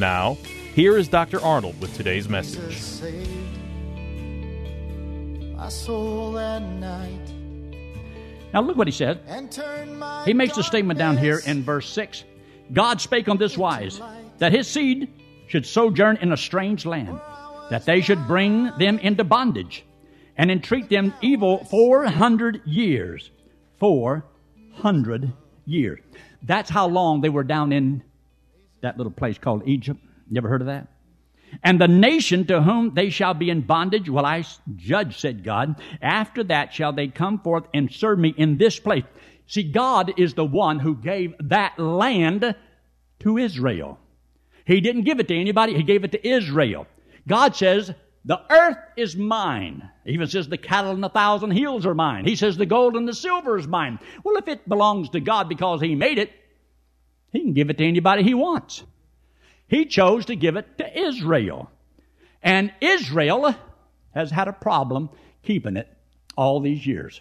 Now, here is Dr. Arnold with today's message. saved my soul that night Now look what he said. and turned my He makes a statement down here in verse 6. God spake on this wise, that his seed should sojourn in a strange land, that they should bring them into bondage, and entreat them evil 400 years. 400 years. That's how long they were down in that little place called Egypt. You ever heard of that? And the nation to whom they shall be in bondage will I judge, said God. After that shall they come forth and serve me in this place. See, God is the one who gave that land to Israel. He didn't give it to anybody, He gave it to Israel. God says, the earth is mine. He even says the cattle on a thousand hills are mine. He says the gold and the silver is mine. Well, if it belongs to God because He made it, He can give it to anybody He wants. He chose to give it to Israel. And Israel has had a problem keeping it all these years.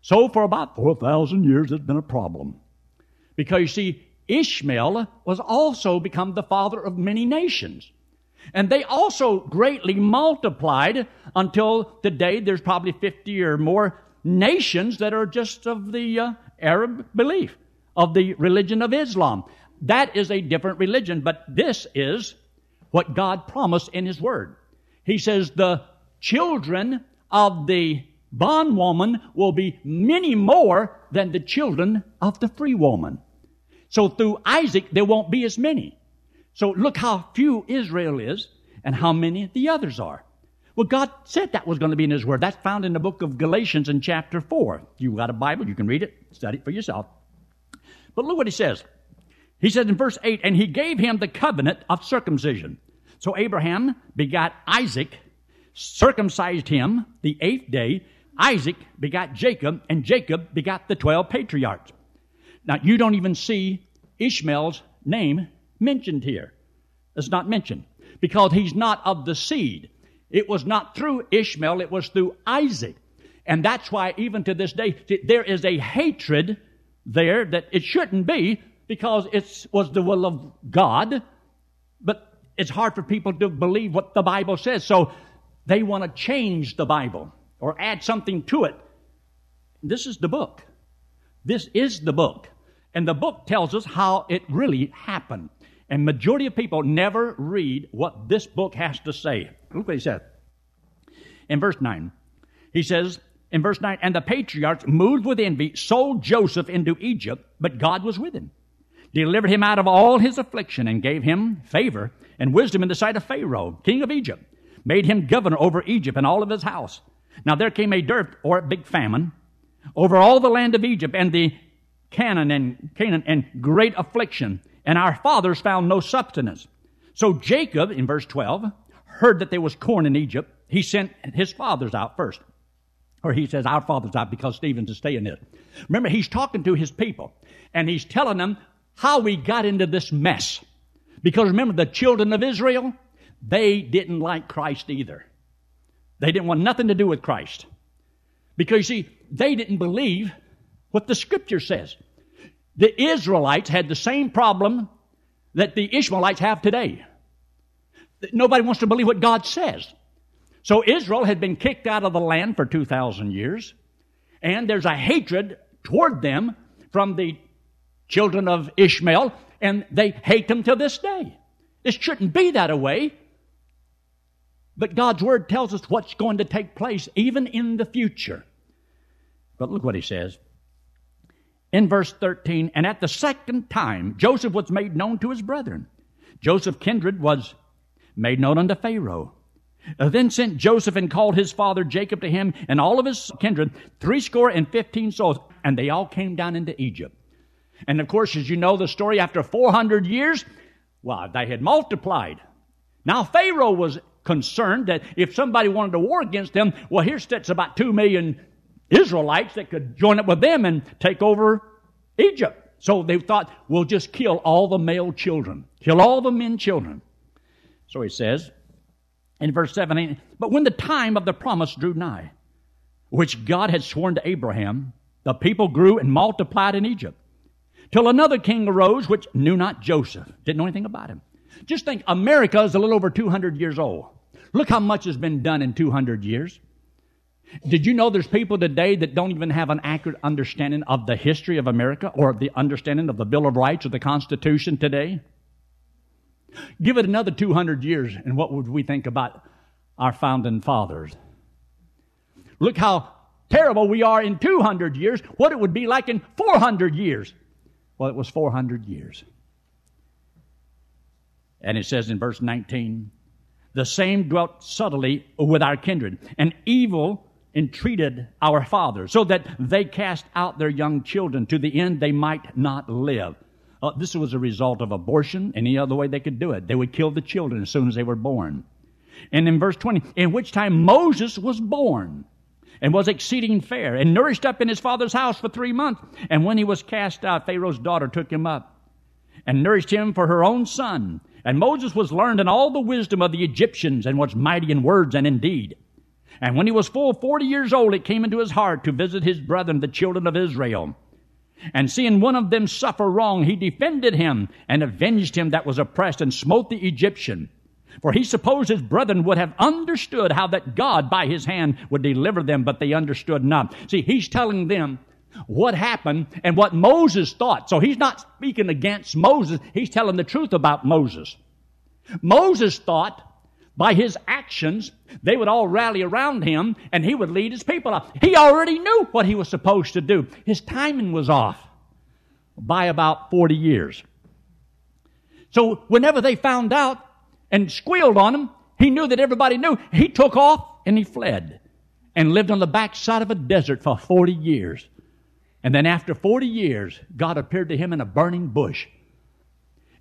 So for about 4,000 years, it's been a problem. Because you see, Ishmael was also become the father of many nations. And they also greatly multiplied until today there's probably 50 or more nations that are just of the uh, Arab belief, of the religion of Islam. That is a different religion, but this is what God promised in His Word. He says, the children of the bondwoman will be many more than the children of the free woman. So through Isaac, there won't be as many. So look how few Israel is and how many the others are. Well, God said that was going to be in His Word. That's found in the book of Galatians in chapter 4. You got a Bible, you can read it, study it for yourself. But look what He says. He says in verse 8, and He gave him the covenant of circumcision. So Abraham begot Isaac, circumcised him the eighth day. Isaac begot Jacob, and Jacob begot the 12 patriarchs. Now, you don't even see Ishmael's name mentioned here. It's not mentioned because he's not of the seed. It was not through Ishmael, it was through Isaac. And that's why, even to this day, there is a hatred there that it shouldn't be because it was the will of God. But it's hard for people to believe what the Bible says. So they want to change the Bible or add something to it. This is the book. This is the book. And the book tells us how it really happened. And majority of people never read what this book has to say. Look what he said. In verse 9, he says, in verse 9, and the patriarchs, moved with envy, sold Joseph into Egypt, but God was with him, delivered him out of all his affliction, and gave him favor and wisdom in the sight of Pharaoh, king of Egypt, made him governor over Egypt and all of his house. Now there came a dearth or a big famine over all the land of Egypt and the Canaan and Canaan and great affliction, and our fathers found no substance. So Jacob, in verse 12, heard that there was corn in Egypt. He sent his fathers out first. Or he says, Our fathers out because Stephen's is staying there. Remember, he's talking to his people, and he's telling them how we got into this mess. Because remember, the children of Israel, they didn't like Christ either. They didn't want nothing to do with Christ. Because you see, they didn't believe what the scripture says. The Israelites had the same problem that the Ishmaelites have today. Nobody wants to believe what God says. So Israel had been kicked out of the land for 2,000 years, and there's a hatred toward them from the children of Ishmael, and they hate them to this day. It shouldn't be that way. But God's Word tells us what's going to take place even in the future. But look what he says. In verse 13, and at the second time, Joseph was made known to his brethren. Joseph's kindred was made known unto Pharaoh. Uh, then sent Joseph and called his father Jacob to him and all of his kindred, threescore and fifteen souls, and they all came down into Egypt. And of course, as you know the story, after 400 years, well, they had multiplied. Now Pharaoh was concerned that if somebody wanted to war against them, well, here sits about two million Israelites that could join up with them and take over Egypt. So they thought, we'll just kill all the male children, kill all the men children. So he says in verse 17, But when the time of the promise drew nigh, which God had sworn to Abraham, the people grew and multiplied in Egypt. Till another king arose which knew not Joseph, didn't know anything about him. Just think, America is a little over 200 years old. Look how much has been done in 200 years. Did you know there's people today that don't even have an accurate understanding of the history of America or the understanding of the Bill of Rights or the Constitution today? Give it another 200 years, and what would we think about our founding fathers? Look how terrible we are in 200 years, what it would be like in 400 years. Well, it was 400 years. And it says in verse 19, the same dwelt subtly with our kindred, and evil entreated our fathers, so that they cast out their young children to the end they might not live. Uh, this was a result of abortion, any other way they could do it. They would kill the children as soon as they were born. And in verse 20, in which time Moses was born and was exceeding fair and nourished up in his father's house for three months. And when he was cast out, Pharaoh's daughter took him up and nourished him for her own son. And Moses was learned in all the wisdom of the Egyptians and was mighty in words and in deed. And when he was full forty years old, it came into his heart to visit his brethren, the children of Israel. And seeing one of them suffer wrong, he defended him and avenged him that was oppressed and smote the Egyptian. For he supposed his brethren would have understood how that God by his hand would deliver them, but they understood not. See, he's telling them what happened and what Moses thought. So he's not speaking against Moses, he's telling the truth about Moses. Moses thought by his actions, they would all rally around him and he would lead his people up. He already knew what he was supposed to do. His timing was off by about 40 years. So whenever they found out and squealed on him, he knew that everybody knew. He took off and he fled and lived on the backside of a desert for 40 years. And then after 40 years, God appeared to him in a burning bush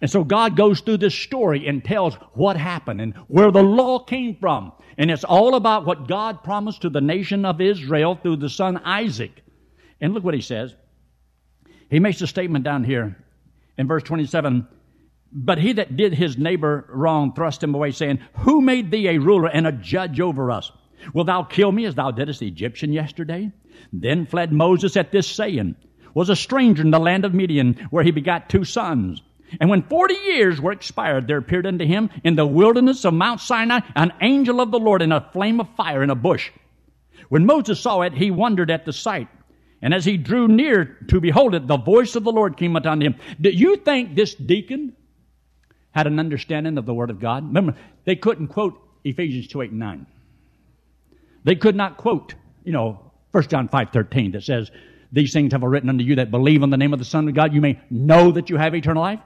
and so God goes through this story and tells what happened and where the law came from. And it's all about what God promised to the nation of Israel through the son Isaac. And look what he says. He makes a statement down here in verse 27. But he that did his neighbor wrong thrust him away, saying, Who made thee a ruler and a judge over us? Wilt thou kill me as thou didst the Egyptian yesterday? Then fled Moses at this saying, was a stranger in the land of Midian, where he begot two sons. And when forty years were expired, there appeared unto him in the wilderness of Mount Sinai an angel of the Lord in a flame of fire in a bush. When Moses saw it, he wondered at the sight. And as he drew near to behold it, the voice of the Lord came unto him. Do you think this deacon had an understanding of the Word of God? Remember, they couldn't quote Ephesians 2, 8, and 9. They could not quote, you know, 1 John 5, 13 that says, These things have I written unto you that believe on the name of the Son of God, you may know that you have eternal life.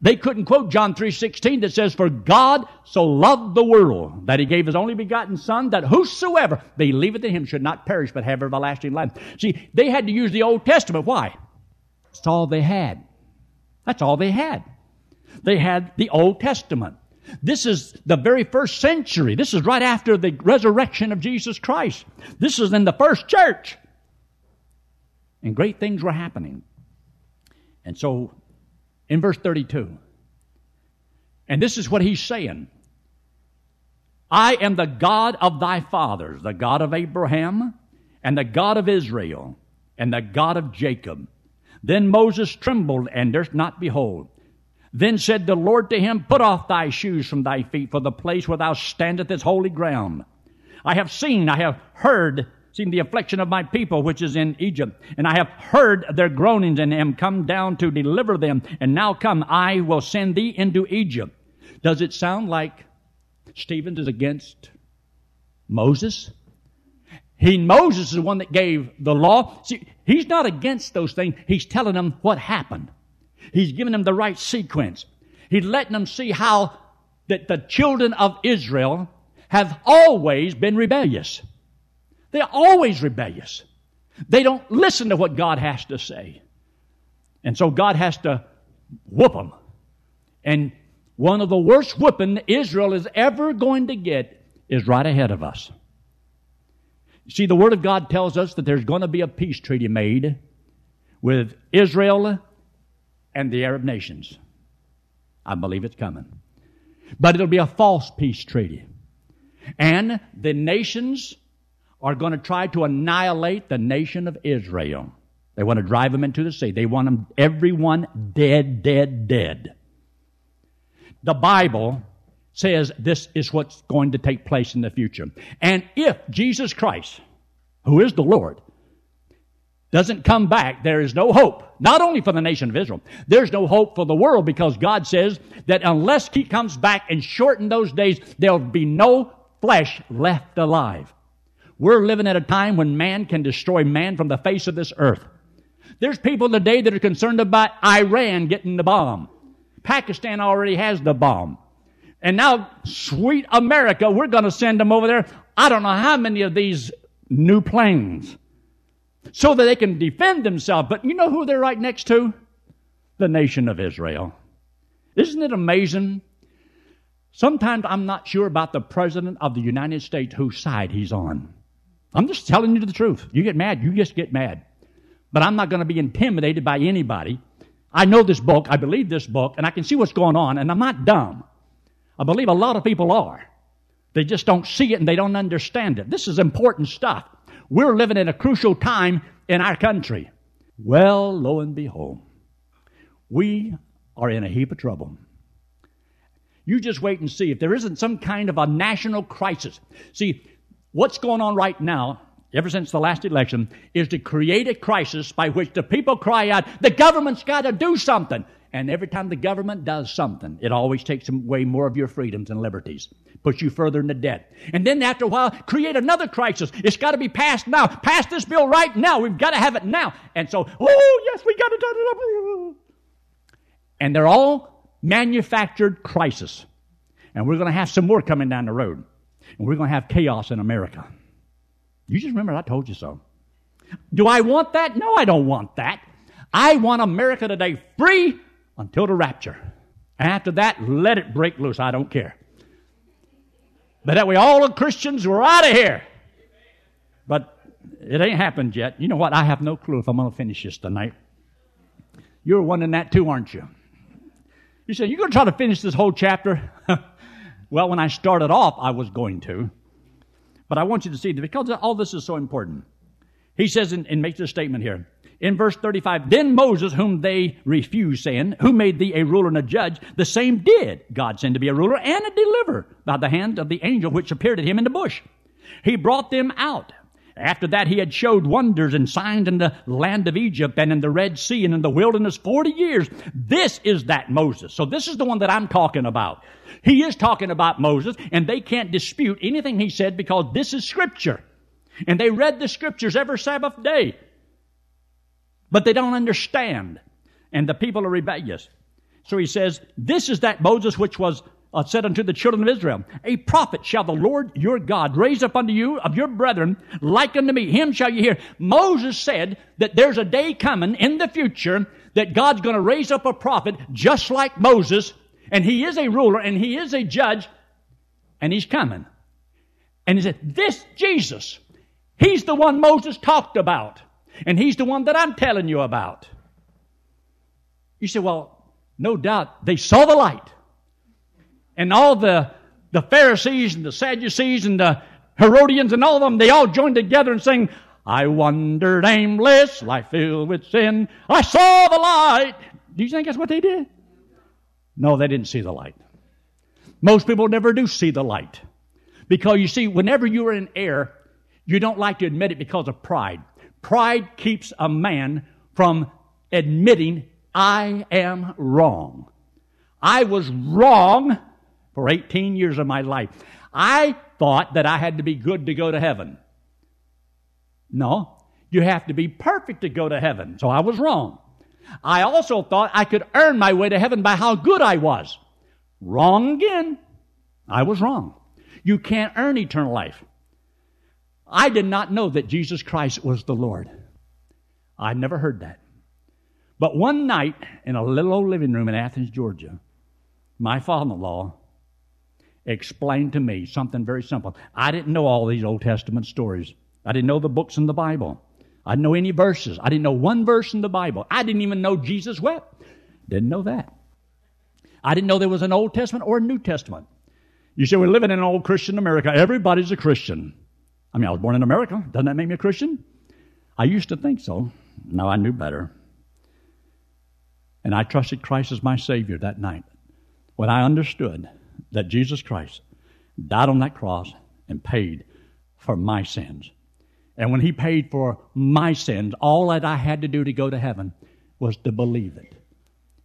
They couldn't quote John 3:16 that says for God so loved the world that he gave his only begotten son that whosoever believeth in him should not perish but have everlasting life. See, they had to use the Old Testament. Why? That's all they had. That's all they had. They had the Old Testament. This is the very first century. This is right after the resurrection of Jesus Christ. This is in the first church. And great things were happening. And so in verse 32. And this is what he's saying I am the God of thy fathers, the God of Abraham, and the God of Israel, and the God of Jacob. Then Moses trembled and durst not behold. Then said the Lord to him, Put off thy shoes from thy feet, for the place where thou standest is holy ground. I have seen, I have heard seen the affliction of my people which is in Egypt, and I have heard their groanings and am come down to deliver them. And now come, I will send thee into Egypt. Does it sound like Stephen is against Moses. He Moses is the one that gave the law. See, he's not against those things. He's telling them what happened. He's giving them the right sequence. He's letting them see how that the children of Israel have always been rebellious. They're always rebellious. They don't listen to what God has to say. And so God has to whoop them. And one of the worst whooping Israel is ever going to get is right ahead of us. See, the Word of God tells us that there's going to be a peace treaty made with Israel and the Arab nations. I believe it's coming. But it'll be a false peace treaty. And the nations are going to try to annihilate the nation of Israel. They want to drive them into the sea. They want them, everyone dead, dead, dead. The Bible says this is what's going to take place in the future. And if Jesus Christ, who is the Lord, doesn't come back, there is no hope. Not only for the nation of Israel, there's no hope for the world because God says that unless He comes back and shorten those days, there'll be no flesh left alive. We're living at a time when man can destroy man from the face of this earth. There's people today that are concerned about Iran getting the bomb. Pakistan already has the bomb. And now, sweet America, we're going to send them over there. I don't know how many of these new planes so that they can defend themselves. But you know who they're right next to? The nation of Israel. Isn't it amazing? Sometimes I'm not sure about the President of the United States whose side he's on. I'm just telling you the truth. You get mad, you just get mad. But I'm not going to be intimidated by anybody. I know this book, I believe this book, and I can see what's going on, and I'm not dumb. I believe a lot of people are. They just don't see it and they don't understand it. This is important stuff. We're living in a crucial time in our country. Well, lo and behold, we are in a heap of trouble. You just wait and see if there isn't some kind of a national crisis. See, what's going on right now, ever since the last election, is to create a crisis by which the people cry out, the government's got to do something. And every time the government does something, it always takes away more of your freedoms and liberties, puts you further into debt. And then after a while, create another crisis. It's got to be passed now. Pass this bill right now. We've got to have it now. And so, oh, yes, we got to turn it. And they're all manufactured crisis. And we're going to have some more coming down the road. And we're going to have chaos in America. You just remember I told you so. Do I want that? No, I don't want that. I want America today free until the rapture. After that, let it break loose. I don't care. But that way, all the Christians were out of here. But it ain't happened yet. You know what? I have no clue if I'm going to finish this tonight. You're wondering that too, aren't you? You said, You're going to try to finish this whole chapter? well, when I started off, I was going to. But I want you to see, because all this is so important. He says, and, and makes a statement here in verse 35, then Moses, whom they refused, saying, Who made thee a ruler and a judge? The same did God send to be a ruler and a deliverer by the hand of the angel which appeared to him in the bush. He brought them out. After that, he had showed wonders and signs in the land of Egypt and in the Red Sea and in the wilderness 40 years. This is that Moses. So this is the one that I'm talking about. He is talking about Moses, and they can't dispute anything he said because this is scripture. And they read the scriptures every Sabbath day. But they don't understand. And the people are rebellious. So he says, This is that Moses which was uh, said unto the children of Israel, A prophet shall the Lord your God raise up unto you of your brethren, like unto me. Him shall you hear. Moses said that there's a day coming in the future that God's going to raise up a prophet just like Moses, and he is a ruler and he is a judge, and he's coming. And he said, This Jesus, he's the one Moses talked about. And he's the one that I'm telling you about. You say, well, no doubt they saw the light. And all the, the Pharisees and the Sadducees and the Herodians and all of them, they all joined together and sang, I wandered aimless, life filled with sin. I saw the light. Do you think that's what they did? No, they didn't see the light. Most people never do see the light. Because you see, whenever you're in error, you don't like to admit it because of pride. Pride keeps a man from admitting, I am wrong. I was wrong for 18 years of my life. I thought that I had to be good to go to heaven. No, you have to be perfect to go to heaven. So I was wrong. I also thought I could earn my way to heaven by how good I was. Wrong again. I was wrong. You can't earn eternal life. I did not know that Jesus Christ was the Lord. I never heard that. But one night in a little old living room in Athens, Georgia, my father in law explained to me something very simple. I didn't know all these Old Testament stories, I didn't know the books in the Bible. I didn't know any verses. I didn't know one verse in the Bible. I didn't even know Jesus wept. Didn't know that. I didn't know there was an Old Testament or a New Testament. You say we're living in an old Christian America. Everybody's a Christian. I mean, I was born in America. Doesn't that make me a Christian? I used to think so. Now I knew better. And I trusted Christ as my Savior that night when I understood that Jesus Christ died on that cross and paid for my sins. And when He paid for my sins, all that I had to do to go to heaven was to believe it.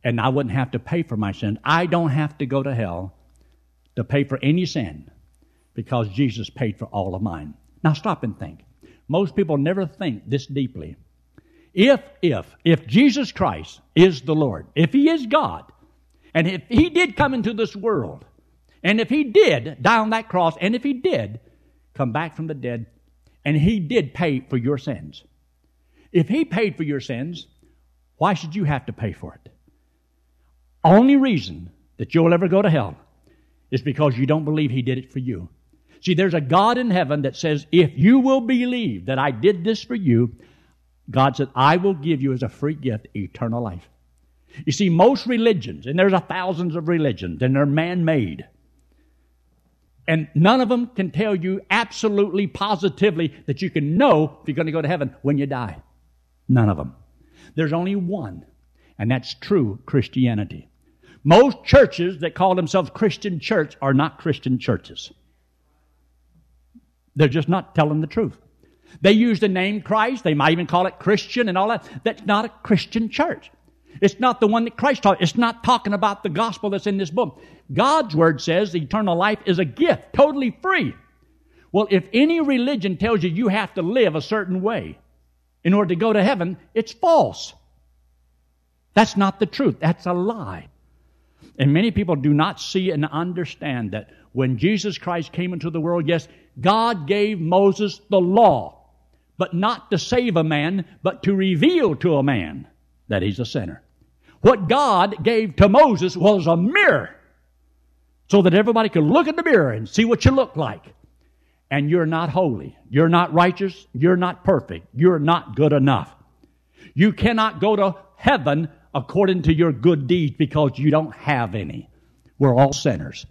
And I wouldn't have to pay for my sins. I don't have to go to hell to pay for any sin because Jesus paid for all of mine. Now stop and think. Most people never think this deeply. If, if, if Jesus Christ is the Lord, if He is God, and if He did come into this world, and if He did die on that cross, and if He did come back from the dead, and He did pay for your sins, if He paid for your sins, why should you have to pay for it? Only reason that you'll ever go to hell is because you don't believe He did it for you. See, there's a God in heaven that says, if you will believe that I did this for you, God said, I will give you as a free gift eternal life. You see, most religions, and there's a thousands of religions, and they're man made. And none of them can tell you absolutely, positively that you can know if you're going to go to heaven when you die. None of them. There's only one, and that's true Christianity. Most churches that call themselves Christian church are not Christian churches. They're just not telling the truth. They use the name Christ. They might even call it Christian and all that. That's not a Christian church. It's not the one that Christ taught. It's not talking about the gospel that's in this book. God's word says eternal life is a gift, totally free. Well, if any religion tells you you have to live a certain way in order to go to heaven, it's false. That's not the truth. That's a lie. And many people do not see and understand that when Jesus Christ came into the world, yes, God gave Moses the law, but not to save a man, but to reveal to a man that he's a sinner. What God gave to Moses was a mirror so that everybody could look in the mirror and see what you look like. And you're not holy. You're not righteous. You're not perfect. You're not good enough. You cannot go to heaven according to your good deeds because you don't have any. We're all sinners.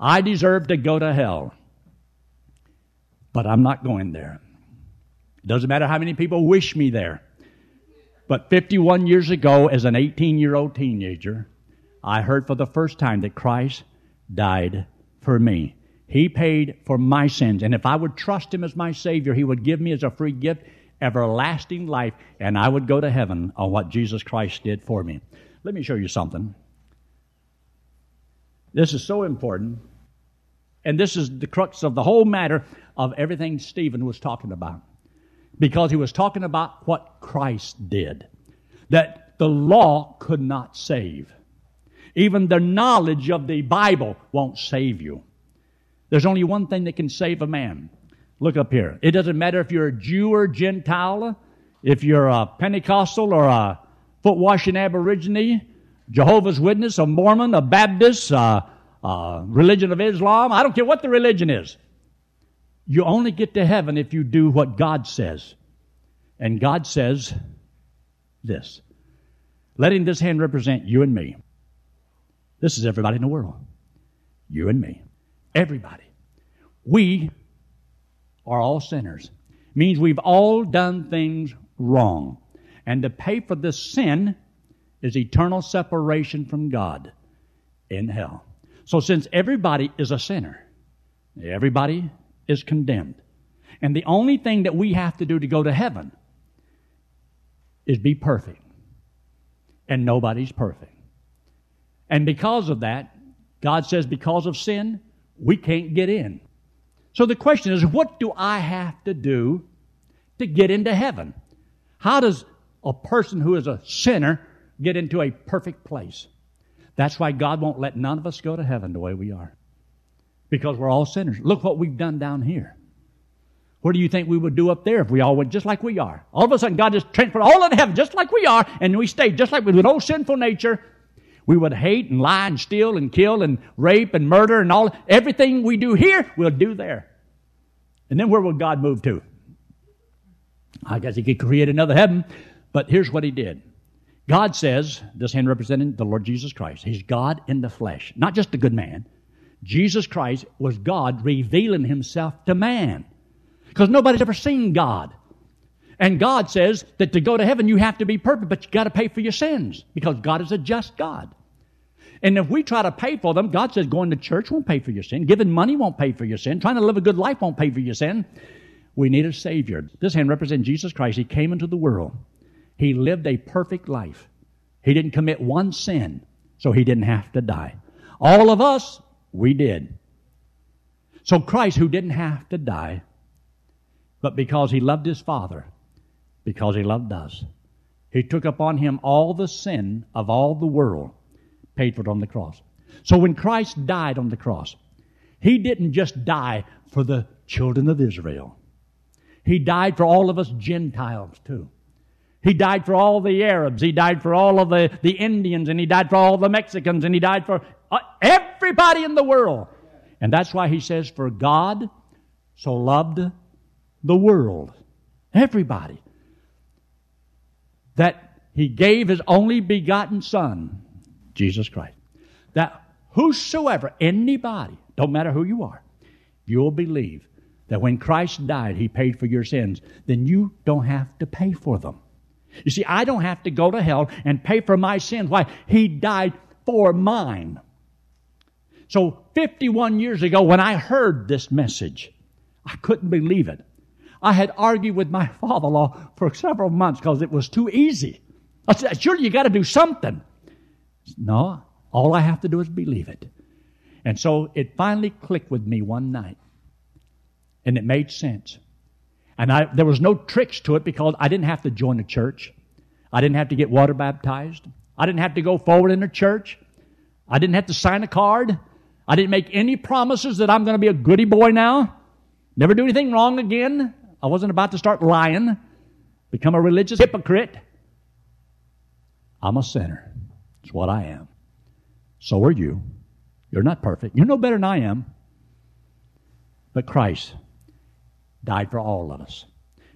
I deserve to go to hell but I'm not going there. It doesn't matter how many people wish me there. But 51 years ago, as an 18 year old teenager, I heard for the first time that Christ died for me. He paid for my sins. And if I would trust Him as my Savior, He would give me as a free gift everlasting life, and I would go to heaven on what Jesus Christ did for me. Let me show you something. This is so important. And this is the crux of the whole matter of everything Stephen was talking about. Because he was talking about what Christ did. That the law could not save. Even the knowledge of the Bible won't save you. There's only one thing that can save a man. Look up here. It doesn't matter if you're a Jew or Gentile, if you're a Pentecostal or a foot washing Aborigine, Jehovah's Witness, a Mormon, a Baptist, a, a religion of Islam. I don't care what the religion is. You only get to heaven if you do what God says. And God says this letting this hand represent you and me. This is everybody in the world. You and me. Everybody. We are all sinners. Means we've all done things wrong. And to pay for this sin is eternal separation from God in hell. So since everybody is a sinner, everybody is condemned. And the only thing that we have to do to go to heaven is be perfect. And nobody's perfect. And because of that, God says because of sin, we can't get in. So the question is, what do I have to do to get into heaven? How does a person who is a sinner get into a perfect place? That's why God won't let none of us go to heaven the way we are. Because we're all sinners. Look what we've done down here. What do you think we would do up there if we all went just like we are? All of a sudden, God just transferred all into heaven just like we are, and we stayed just like with an old sinful nature. We would hate and lie and steal and kill and rape and murder and all everything we do here, we'll do there. And then where will God move to? I guess He could create another heaven, but here's what He did. God says, this hand representing the Lord Jesus Christ, He's God in the flesh, not just a good man. Jesus Christ was God revealing Himself to man. Because nobody's ever seen God. And God says that to go to heaven, you have to be perfect, but you got to pay for your sins because God is a just God. And if we try to pay for them, God says going to church won't pay for your sin. Giving money won't pay for your sin. Trying to live a good life won't pay for your sin. We need a Savior. This hand represents Jesus Christ. He came into the world. He lived a perfect life. He didn't commit one sin, so he didn't have to die. All of us, we did. So Christ, who didn't have to die, but because he loved his Father, because he loved us, he took upon him all the sin of all the world, paid for it on the cross. So when Christ died on the cross, he didn't just die for the children of Israel. He died for all of us Gentiles too. He died for all the Arabs. He died for all of the, the Indians, and he died for all the Mexicans, and he died for uh, everybody in the world. And that's why he says, For God so loved the world, everybody, that he gave his only begotten Son, Jesus Christ. That whosoever, anybody, don't matter who you are, you'll believe that when Christ died, he paid for your sins, then you don't have to pay for them. You see, I don't have to go to hell and pay for my sins. Why? He died for mine. So 51 years ago, when I heard this message, I couldn't believe it. I had argued with my father in law for several months because it was too easy. I said, Surely you got to do something. No, all I have to do is believe it. And so it finally clicked with me one night. And it made sense. And I, there was no tricks to it because I didn't have to join a church. I didn't have to get water baptized. I didn't have to go forward in a church. I didn't have to sign a card. I didn't make any promises that I'm going to be a goody boy now. Never do anything wrong again. I wasn't about to start lying, become a religious hypocrite. I'm a sinner. It's what I am. So are you. You're not perfect. You're no better than I am. But Christ died for all of us.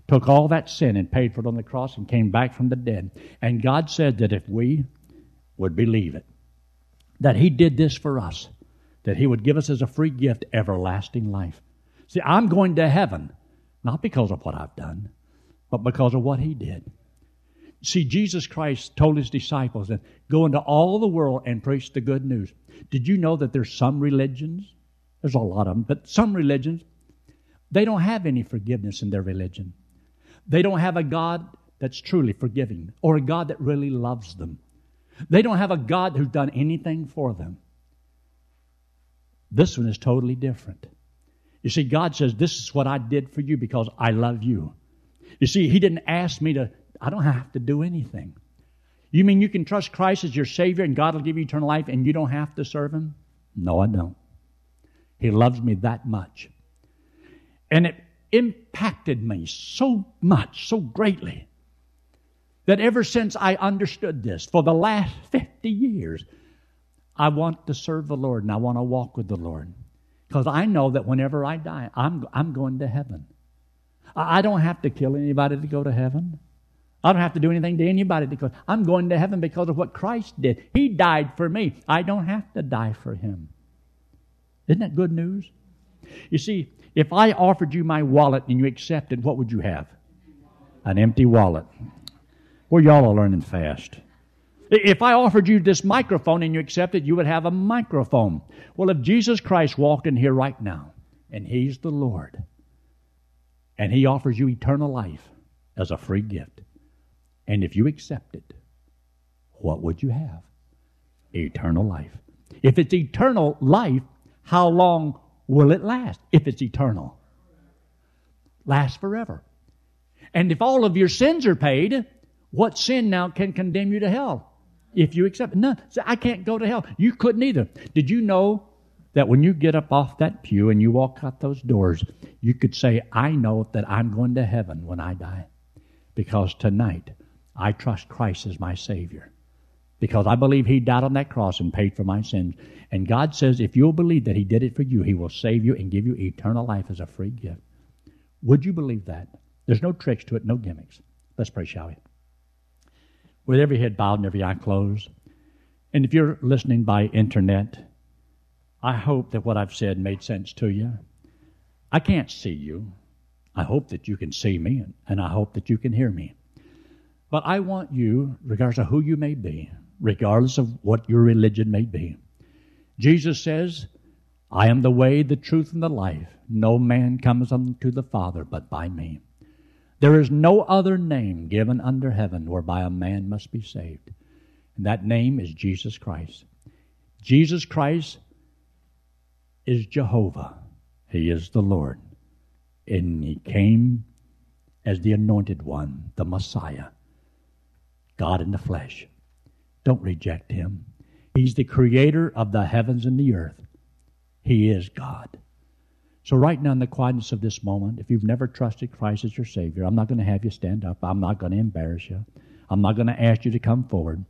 Took all that sin and paid for it on the cross and came back from the dead. And God said that if we would believe it, that He did this for us, that He would give us as a free gift everlasting life. See, I'm going to heaven not because of what I've done, but because of what He did. See, Jesus Christ told His disciples that go into all the world and preach the good news. Did you know that there's some religions? There's a lot of them, but some religions, they don't have any forgiveness in their religion. They don't have a God that's truly forgiving or a God that really loves them. They don't have a God who's done anything for them. This one is totally different. You see, God says, This is what I did for you because I love you. You see, He didn't ask me to, I don't have to do anything. You mean you can trust Christ as your Savior and God will give you eternal life and you don't have to serve Him? No, I don't. He loves me that much. And it impacted me so much, so greatly, that ever since I understood this, for the last 50 years, I want to serve the Lord and I want to walk with the Lord. Because I know that whenever I die, I'm, I'm going to heaven. I, I don't have to kill anybody to go to heaven. I don't have to do anything to anybody because I'm going to heaven because of what Christ did. He died for me. I don't have to die for him. Isn't that good news? You see, if I offered you my wallet and you accepted, what would you have? An empty wallet. Well, y'all are learning fast. If I offered you this microphone and you accepted, you would have a microphone. Well, if Jesus Christ walked in here right now, and He's the Lord, and He offers you eternal life as a free gift, and if you accept it, what would you have? Eternal life. If it's eternal life, how long will it last? If it's eternal, last forever. And if all of your sins are paid, what sin now can condemn you to hell? If you accept it. none, so I can't go to hell. You couldn't either. Did you know that when you get up off that pew and you walk out those doors, you could say, I know that I'm going to heaven when I die. Because tonight I trust Christ as my Savior. Because I believe He died on that cross and paid for my sins. And God says, if you'll believe that He did it for you, He will save you and give you eternal life as a free gift. Would you believe that? There's no tricks to it, no gimmicks. Let's pray, shall we? With every head bowed and every eye closed. And if you're listening by internet, I hope that what I've said made sense to you. I can't see you. I hope that you can see me, and I hope that you can hear me. But I want you, regardless of who you may be, regardless of what your religion may be, Jesus says, I am the way, the truth, and the life. No man comes unto the Father but by me. There is no other name given under heaven whereby a man must be saved. And that name is Jesus Christ. Jesus Christ is Jehovah. He is the Lord. And he came as the anointed one, the Messiah, God in the flesh. Don't reject him. He's the creator of the heavens and the earth. He is God. So, right now, in the quietness of this moment, if you've never trusted Christ as your Savior, I'm not going to have you stand up. I'm not going to embarrass you. I'm not going to ask you to come forward.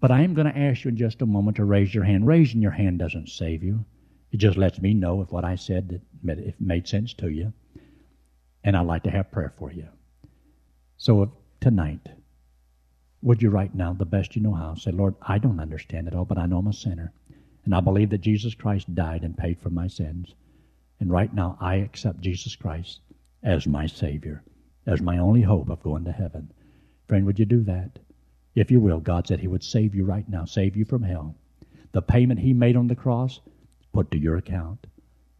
But I am going to ask you in just a moment to raise your hand. Raising your hand doesn't save you. It just lets me know if what I said if made sense to you. And I'd like to have prayer for you. So, tonight, would you right now, the best you know how, say, Lord, I don't understand it all, but I know I'm a sinner. And I believe that Jesus Christ died and paid for my sins. And right now, I accept Jesus Christ as my Savior, as my only hope of going to heaven. Friend, would you do that? If you will, God said He would save you right now, save you from hell. The payment He made on the cross, put to your account.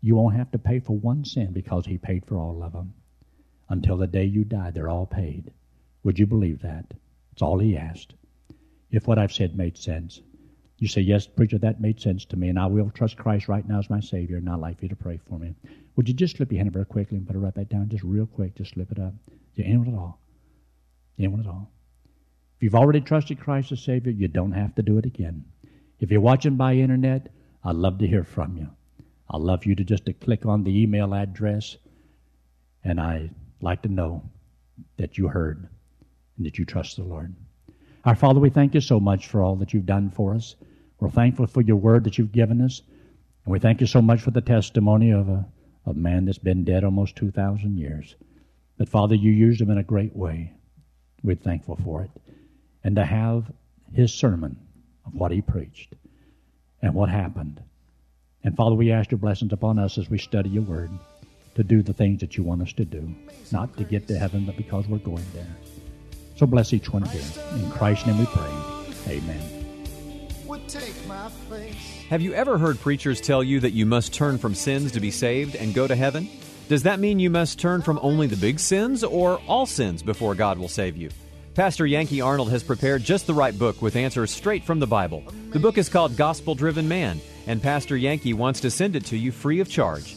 You won't have to pay for one sin because He paid for all of them. Until the day you die, they're all paid. Would you believe that? It's all He asked. If what I've said made sense, you say, Yes, preacher, that made sense to me, and I will trust Christ right now as my Savior, and I'd like you to pray for me. Would you just slip your hand very quickly and put it right back down, just real quick, just slip it up? Yeah, anyone at all? Anyone at all? If you've already trusted Christ as Savior, you don't have to do it again. If you're watching by internet, I'd love to hear from you. I'd love you to just to click on the email address, and I'd like to know that you heard and that you trust the Lord. Our Father, we thank you so much for all that you've done for us. We're thankful for your word that you've given us. And we thank you so much for the testimony of a, man that's been dead almost 2,000 years. But Father, you used him in a great way. We're thankful for it. And to have his sermon of what he preached and what happened. And Father, we ask your blessings upon us as we study your word to do the things that you want us to do, not to get to heaven, but because we're going there. So bless each one here. In Christ's name we pray. Amen Have you ever heard preachers tell you that you must turn from sins to be saved and go to heaven? Does that mean you must turn from only the big sins or all sins before God will save you? Pastor Yankee Arnold has prepared just the right book with answers straight from the Bible. The book is called Gospel Driven Man, and Pastor Yankee wants to send it to you free of charge.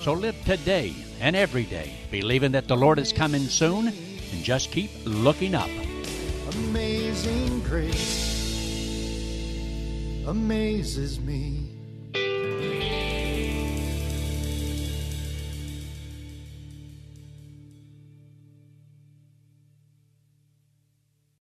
So live today and every day, believing that the Lord is coming soon, and just keep looking up. Amazing grace amazes me.